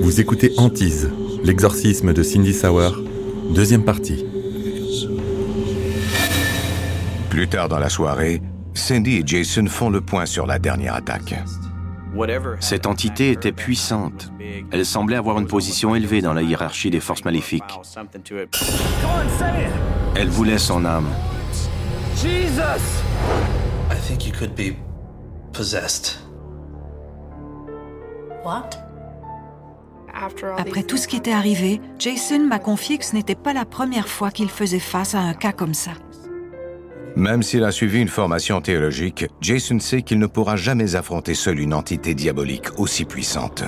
Vous écoutez Antise, l'exorcisme de Cindy Sauer, deuxième partie. Plus tard dans la soirée, Cindy et Jason font le point sur la dernière attaque. Cette entité était puissante. Elle semblait avoir une position élevée dans la hiérarchie des forces maléfiques. Elle voulait son âme. Jesus! I think you could be possessed. What? Après tout ce qui était arrivé, Jason m'a confié que ce n'était pas la première fois qu'il faisait face à un cas comme ça. Même s'il a suivi une formation théologique, Jason sait qu'il ne pourra jamais affronter seul une entité diabolique aussi puissante.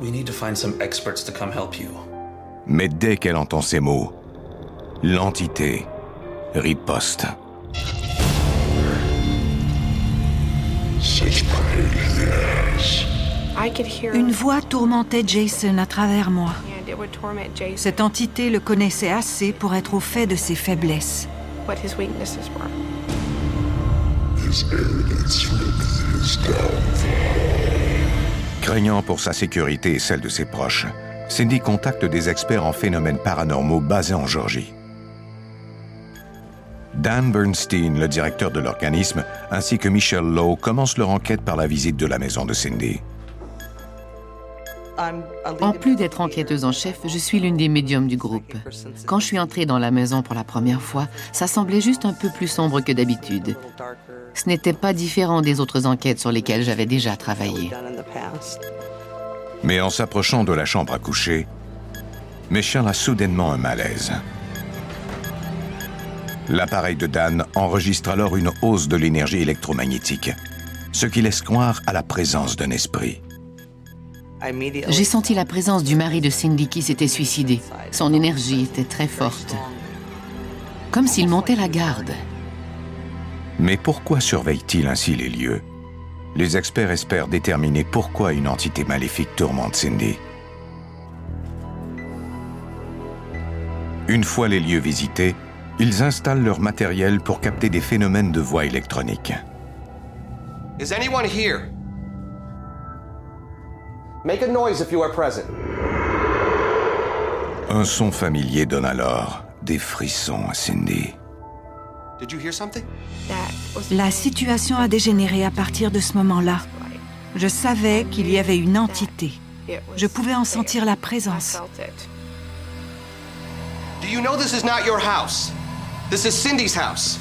We need to find some experts to come help you. Mais dès qu'elle entend ces mots, l'entité riposte. Une voix tourmentait Jason à travers moi. Cette entité le connaissait assez pour être au fait de ses faiblesses. Craignant pour sa sécurité et celle de ses proches, Cindy contacte des experts en phénomènes paranormaux basés en Georgie. Dan Bernstein, le directeur de l'organisme, ainsi que Michelle Lowe commencent leur enquête par la visite de la maison de Cindy. En plus d'être enquêteuse en chef, je suis l'une des médiums du groupe. Quand je suis entrée dans la maison pour la première fois, ça semblait juste un peu plus sombre que d'habitude. Ce n'était pas différent des autres enquêtes sur lesquelles j'avais déjà travaillé. Mais en s'approchant de la chambre à coucher, Michelle a soudainement un malaise. L'appareil de Dan enregistre alors une hausse de l'énergie électromagnétique, ce qui laisse croire à la présence d'un esprit. J'ai senti la présence du mari de Cindy qui s'était suicidé. Son énergie était très forte. Comme s'il montait la garde. Mais pourquoi surveille-t-il ainsi les lieux? Les experts espèrent déterminer pourquoi une entité maléfique tourmente Cindy. Une fois les lieux visités, ils installent leur matériel pour capter des phénomènes de voix électronique. Is anyone here? Make a noise if you are present. Un son familier donne alors des frissons à Cindy. Did you hear something? La situation a dégénéré à partir de ce moment-là. Je savais qu'il y avait une entité. Je pouvais en sentir la présence. Do you know this is not your house? This is Cindy's house.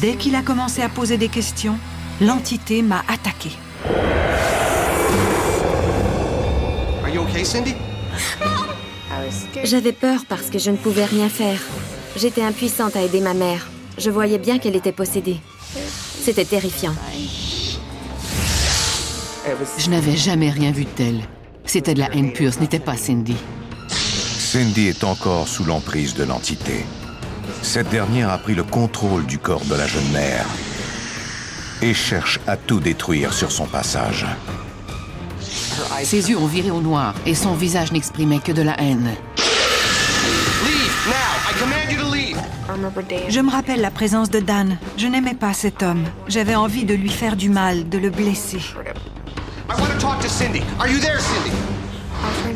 Dès qu'il a commencé à poser des questions, l'entité m'a attaqué. Are you okay, Cindy? J'avais peur parce que je ne pouvais rien faire. J'étais impuissante à aider ma mère. Je voyais bien qu'elle était possédée. C'était terrifiant. Je n'avais jamais rien vu de tel. C'était de la haine pure, ce n'était pas Cindy. Cindy est encore sous l'emprise de l'entité. Cette dernière a pris le contrôle du corps de la jeune mère et cherche à tout détruire sur son passage. Ses yeux ont viré au noir et son visage n'exprimait que de la haine. Je me rappelle la présence de Dan. Je n'aimais pas cet homme. J'avais envie de lui faire du mal, de le blesser.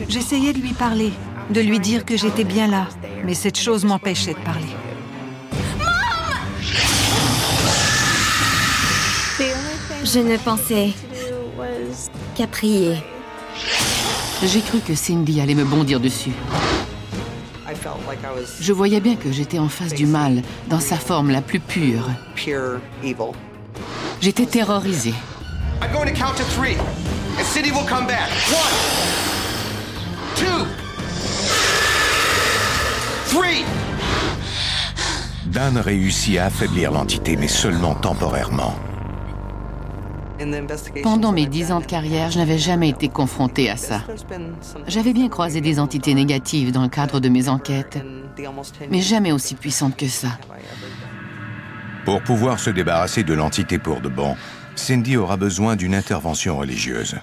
J'essayais de lui parler, de lui dire que j'étais bien là, mais cette chose m'empêchait de parler. Je ne pensais qu'à prier. J'ai cru que Cindy allait me bondir dessus. Je voyais bien que j'étais en face du mal, dans sa forme la plus pure. J'étais terrorisée. I'm going to count to three, and Cindy will come back. One, two, three. Dan réussit à affaiblir l'entité, mais seulement temporairement. Pendant mes dix ans de carrière, je n'avais jamais été confrontée à ça. J'avais bien croisé des entités négatives dans le cadre de mes enquêtes, mais jamais aussi puissantes que ça. Pour pouvoir se débarrasser de l'entité pour de bon, Cindy aura besoin d'une intervention religieuse.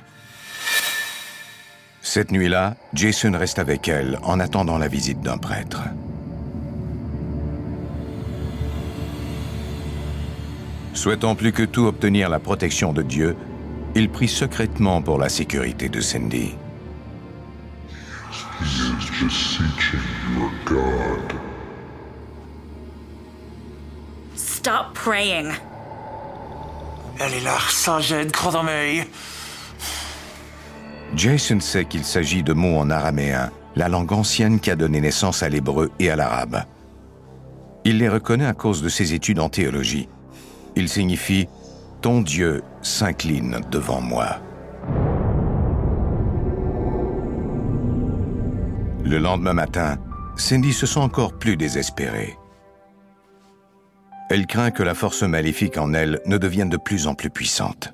Cette nuit-là, Jason reste avec elle en attendant la visite d'un prêtre. Souhaitant plus que tout obtenir la protection de Dieu, il prie secrètement pour la sécurité de Cindy. Stop praying. Elle est là, croix dans mes Jason sait qu'il s'agit de mots en araméen, la langue ancienne qui a donné naissance à l'hébreu et à l'arabe. Il les reconnaît à cause de ses études en théologie. Il signifie Ton Dieu s'incline devant moi. Le lendemain matin, Cindy se sent encore plus désespérée. Elle craint que la force maléfique en elle ne devienne de plus en plus puissante.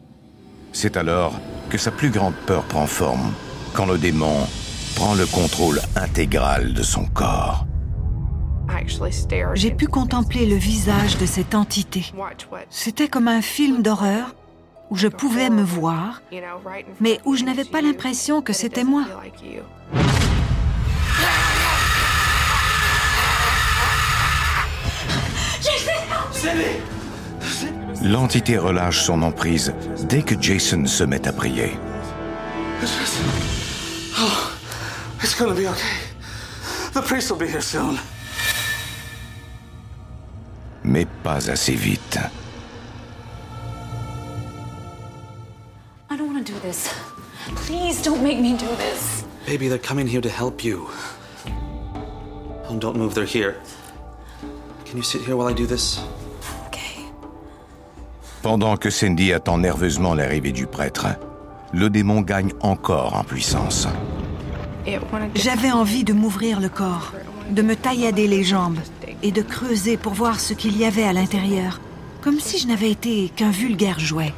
C'est alors que sa plus grande peur prend forme, quand le démon prend le contrôle intégral de son corps. J'ai pu contempler le visage de cette entité. C'était comme un film d'horreur où je pouvais me voir, mais où je n'avais pas l'impression que c'était moi. L'entité relâche son emprise dès que Jason se met à prier. Oh, it's gonna be okay. The priest will be here soon. Mais pas assez vite. I don't want to do this. Please don't make me do this. Baby, they're coming here to help you. Oh, don't move, they're here. Can you sit here while I do this? Pendant que Cindy attend nerveusement l'arrivée du prêtre, le démon gagne encore en puissance. J'avais envie de m'ouvrir le corps, de me taillader les jambes et de creuser pour voir ce qu'il y avait à l'intérieur, comme si je n'avais été qu'un vulgaire jouet.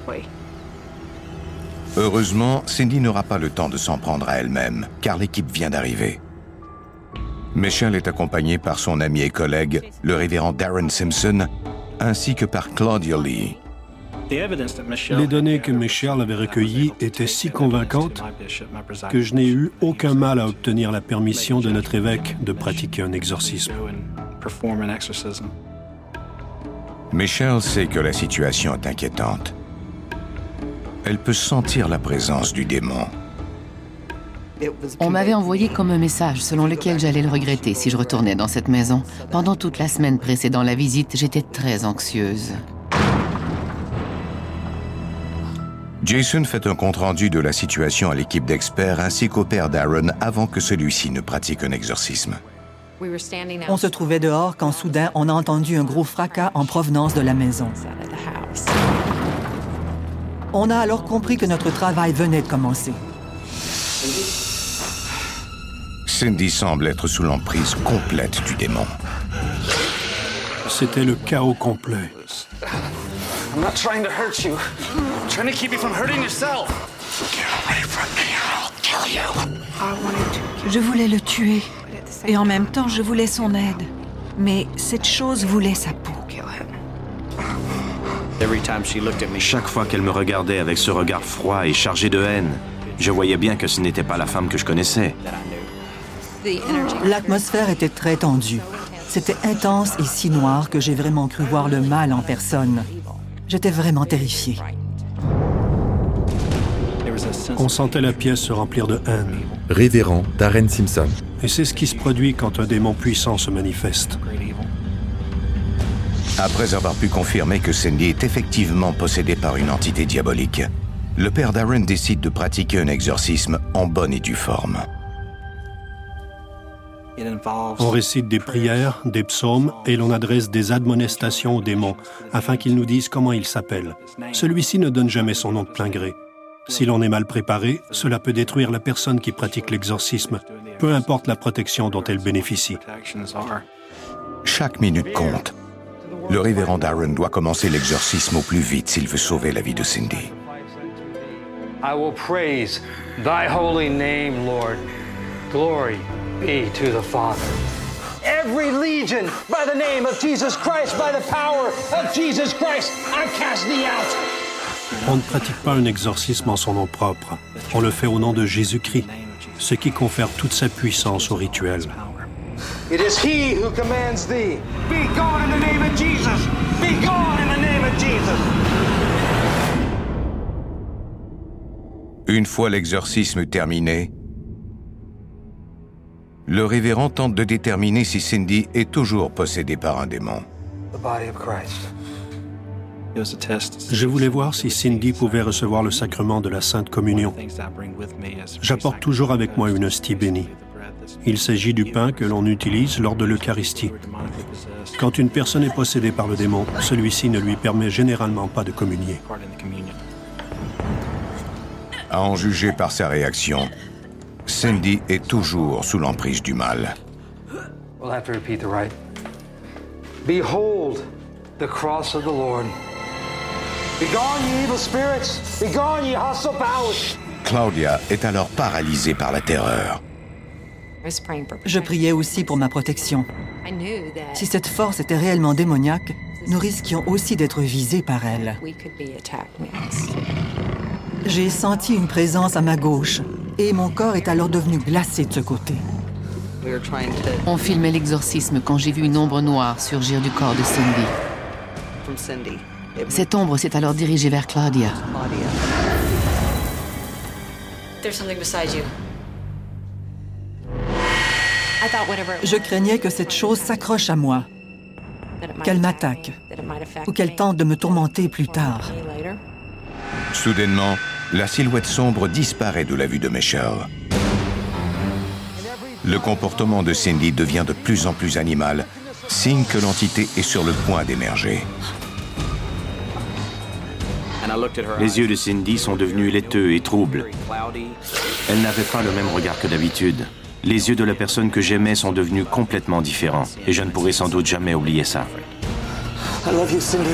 Heureusement, Cindy n'aura pas le temps de s'en prendre à elle-même, car l'équipe vient d'arriver. Michelle est accompagnée par son ami et collègue, le révérend Darren Simpson, ainsi que par Claudia Lee. Les données que Michelle avait recueillies étaient si convaincantes que je n'ai eu aucun mal à obtenir la permission de notre évêque de pratiquer un exorcisme. Michelle sait que la situation est inquiétante. Elle peut sentir la présence du démon. On m'avait envoyé comme un message selon lequel j'allais le regretter si je retournais dans cette maison. Pendant toute la semaine précédant la visite, j'étais très anxieuse. Jason fait un compte-rendu de la situation à l'équipe d'experts ainsi qu'au père Darren avant que celui-ci ne pratique un exorcisme. On se trouvait dehors quand soudain on a entendu un gros fracas en provenance de la maison. On a alors compris que notre travail venait de commencer. Cindy semble être sous l'emprise complète du démon. C'était le chaos complet. I'm not trying to hurt you. I'm trying to keep you from hurting yourself. Get away from me or I'll kill you. Je voulais le tuer. Et en même temps, je voulais son aide. Mais cette chose voulait sa peau. Chaque fois qu'elle me regardait avec ce regard froid et chargé de haine, je voyais bien que ce n'était pas la femme que je connaissais. L'atmosphère était très tendue. C'était intense et si noir que j'ai vraiment cru voir le mal en personne. J'étais vraiment terrifié. On sentait la pièce se remplir de haine. Révérend Darren Simpson. Et c'est ce qui se produit quand un démon puissant se manifeste. Après avoir pu confirmer que Cindy est effectivement possédée par une entité diabolique, le père Darren décide de pratiquer un exorcisme en bonne et due forme. On récite des prières, des psaumes et l'on adresse des admonestations au démon afin qu'il nous dise comment il s'appelle. Celui-ci ne donne jamais son nom de plein gré. Si l'on est mal préparé, cela peut détruire la personne qui pratique l'exorcisme, peu importe la protection dont elle bénéficie. Chaque minute compte. Le révérend Darren doit commencer l'exorcisme au plus vite s'il veut sauver la vie de Cindy. I will praise thy holy name, Lord. Glory be to the Father. Every legion, by the name of Jesus Christ, by the power of Jesus Christ, I cast thee out. On ne pratique pas un exorcisme en son nom propre. On le fait au nom de Jésus-Christ, ce qui confère toute sa puissance au rituel. It is he who commands thee. Be gone in the name of Jesus. Be gone in the name of Jesus. Une fois l'exorcisme terminé, le révérend tente de déterminer si Cindy est toujours possédée par un démon. The body of Christ. Je voulais voir si Cindy pouvait recevoir le sacrement de la Sainte Communion. J'apporte toujours avec moi une hostie bénie. Il s'agit du pain que l'on utilise lors de l'Eucharistie. Quand une personne est possédée par le démon, celui-ci ne lui permet généralement pas de communier. À en juger par sa réaction, Cindy est toujours sous l'emprise du mal. We'll have to repeat the rite. Behold the cross of the Lord. Begone, ye evil spirits! Begone, ye hostile powers! Claudia est alors paralysée par la terreur. Je priais aussi pour ma protection. Si cette force était réellement démoniaque, nous risquions aussi d'être visés par elle. J'ai senti une présence à ma gauche et mon corps est alors devenu glacé de ce côté. On filmait l'exorcisme quand j'ai vu une ombre noire surgir du corps de Cindy. Cette ombre s'est alors dirigée vers Claudia. There's something beside you. Je craignais que cette chose s'accroche à moi, qu'elle m'attaque ou qu'elle tente de me tourmenter plus tard. Soudainement, la silhouette sombre disparaît de la vue de Michelle. Le comportement de Cindy devient de plus en plus animal, signe que l'entité est sur le point d'émerger. Les yeux de Cindy sont devenus laiteux et troubles. Elle n'avait pas le même regard que d'habitude. Les yeux de la personne que j'aimais sont devenus complètement différents, et je ne pourrai sans doute jamais oublier ça. I love you, Cindy.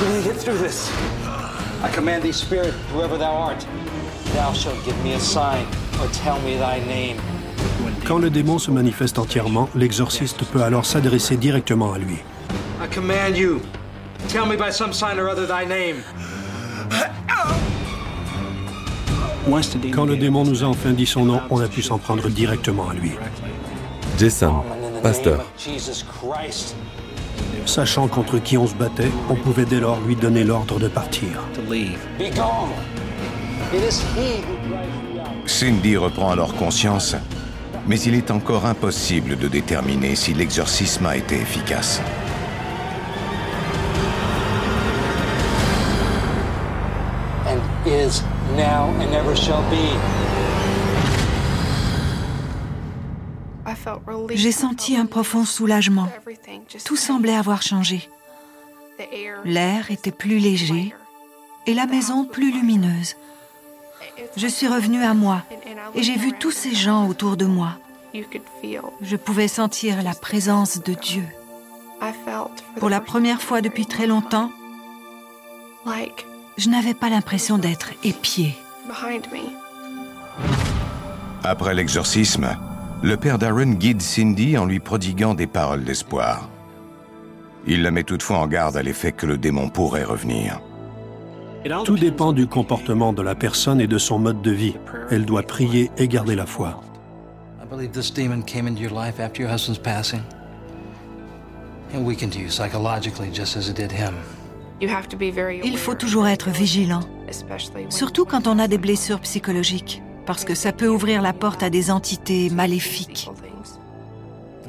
We need to get through this. I command thee, spirit, whoever thou art, thou shalt give me a sign or tell me thy name. Quand le démon se manifeste entièrement, l'exorciste peut alors s'adresser directement à lui. I command you, tell me by some sign or other thy name. Quand le démon nous a enfin dit son nom, on a pu s'en prendre directement à lui. Jason, pasteur. Jesus Christ. Sachant contre qui on se battait, on pouvait dès lors lui donner l'ordre de partir. Cindy reprend alors conscience, mais il est encore impossible de déterminer si l'exorcisme a été efficace. Is now and ever shall be. J'ai senti un profond soulagement. Tout semblait avoir changé. L'air était plus léger et la maison plus lumineuse. Je suis revenue à moi et j'ai vu tous ces gens autour de moi. Je pouvais sentir la présence de Dieu. Pour la première fois depuis très longtemps, je n'avais pas l'impression d'être épiée. Après l'exorcisme, le père Darren guide Cindy en lui prodiguant des paroles d'espoir. Il la met toutefois en garde à l'effet que le démon pourrait revenir. Tout dépend du comportement de la personne et de son mode de vie. Elle doit prier et garder la foi. I believe this demon came into your life after your husband's passing and weakened you psychologically just as it did him. Il faut toujours être vigilant, surtout quand on a des blessures psychologiques, parce que ça peut ouvrir la porte à des entités maléfiques.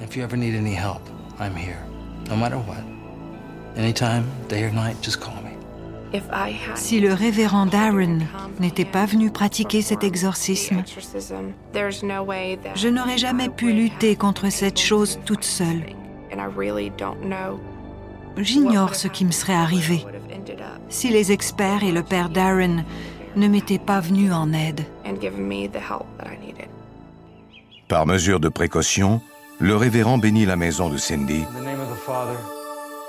If you ever need any help, I'm here. No matter what. Anytime, day or night, just call me. Si le révérend Darren n'était pas venu pratiquer cet exorcisme, je n'aurais jamais pu lutter contre cette chose toute seule. J'ignore ce qui me serait arrivé si les experts et le père Darren ne m'étaient pas venus en aide. Par mesure de précaution, le révérend bénit la maison de Cindy In the name of the Father,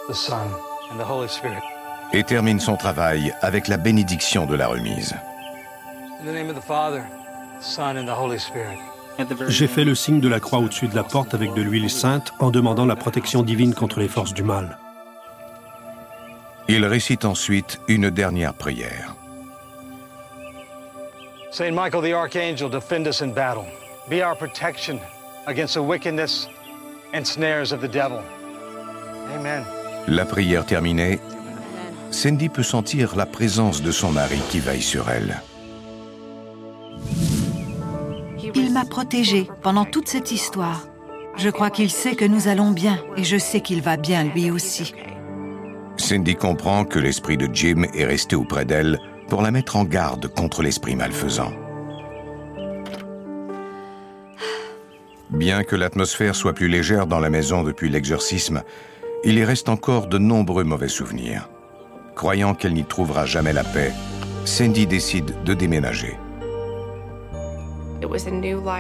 the Son, and the Holy Spirit. et termine son travail avec la bénédiction de la remise. J'ai fait le signe de la croix au-dessus de la porte avec de l'huile sainte en demandant la protection divine contre les forces du mal. Il récite ensuite une dernière prière. Saint Michael the Archangel, defend us in battle. Be our protection against the wickedness and snares of the devil. Amen. La prière terminée, Cindy peut sentir la présence de son mari qui veille sur elle. Il m'a protégée pendant toute cette histoire. Je crois qu'il sait que nous allons bien et je sais qu'il va bien lui aussi. Cindy comprend que l'esprit de Jim est resté auprès d'elle pour la mettre en garde contre l'esprit malfaisant. Bien que l'atmosphère soit plus légère dans la maison depuis l'exorcisme, il y reste encore de nombreux mauvais souvenirs. Croyant qu'elle n'y trouvera jamais la paix, Cindy décide de déménager.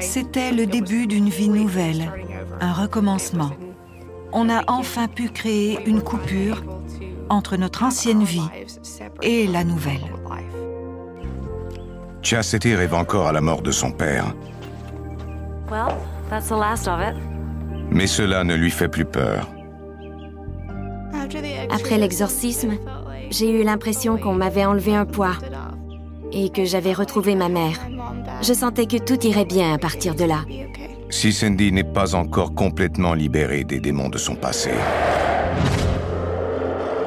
C'était le début d'une vie nouvelle, un recommencement. On a enfin pu créer une coupure entre notre ancienne vie et la nouvelle. Chastity rêve encore à la mort de son père. Mais cela ne lui fait plus peur. Après l'exorcisme, j'ai eu l'impression qu'on m'avait enlevé un poids et que j'avais retrouvé ma mère. Je sentais que tout irait bien à partir de là. Si Cindy n'est pas encore complètement libérée des démons de son passé,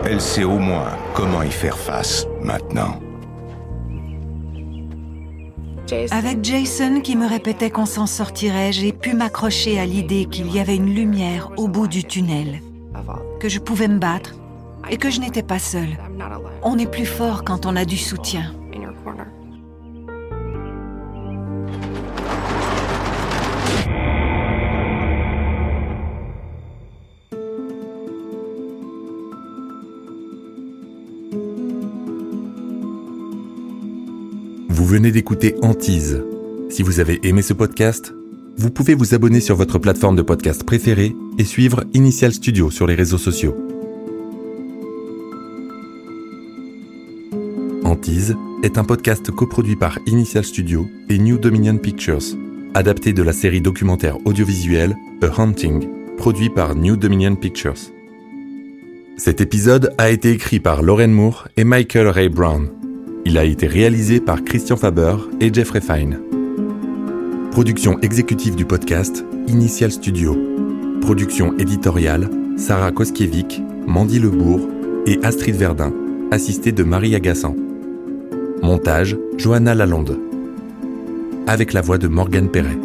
elle sait au moins comment y faire face maintenant. Avec Jason qui me répétait qu'on s'en sortirait, j'ai pu m'accrocher à l'idée qu'il y avait une lumière au bout du tunnel, que je pouvais me battre et que je n'étais pas seule. On est plus fort quand on a du soutien. Vous venez d'écouter Antise. Si vous avez aimé ce podcast, vous pouvez vous abonner sur votre plateforme de podcast préférée et suivre Initial Studio sur les réseaux sociaux. Antise est un podcast coproduit par Initial Studio et New Dominion Pictures, adapté de la série documentaire audiovisuelle A Hunting, produit par New Dominion Pictures. Cet épisode a été écrit par Lauren Moore et Michael Ray Brown. Il a été réalisé par Christian Faber et Jeffrey Fine. Production exécutive du podcast, Initial Studio. Production éditoriale, Sarah Koskiewicz, Mandy Lebourg et Astrid Verdun, assistée de Marie Agassan. Montage, Johanna Lalonde. Avec la voix de Morgane Perret.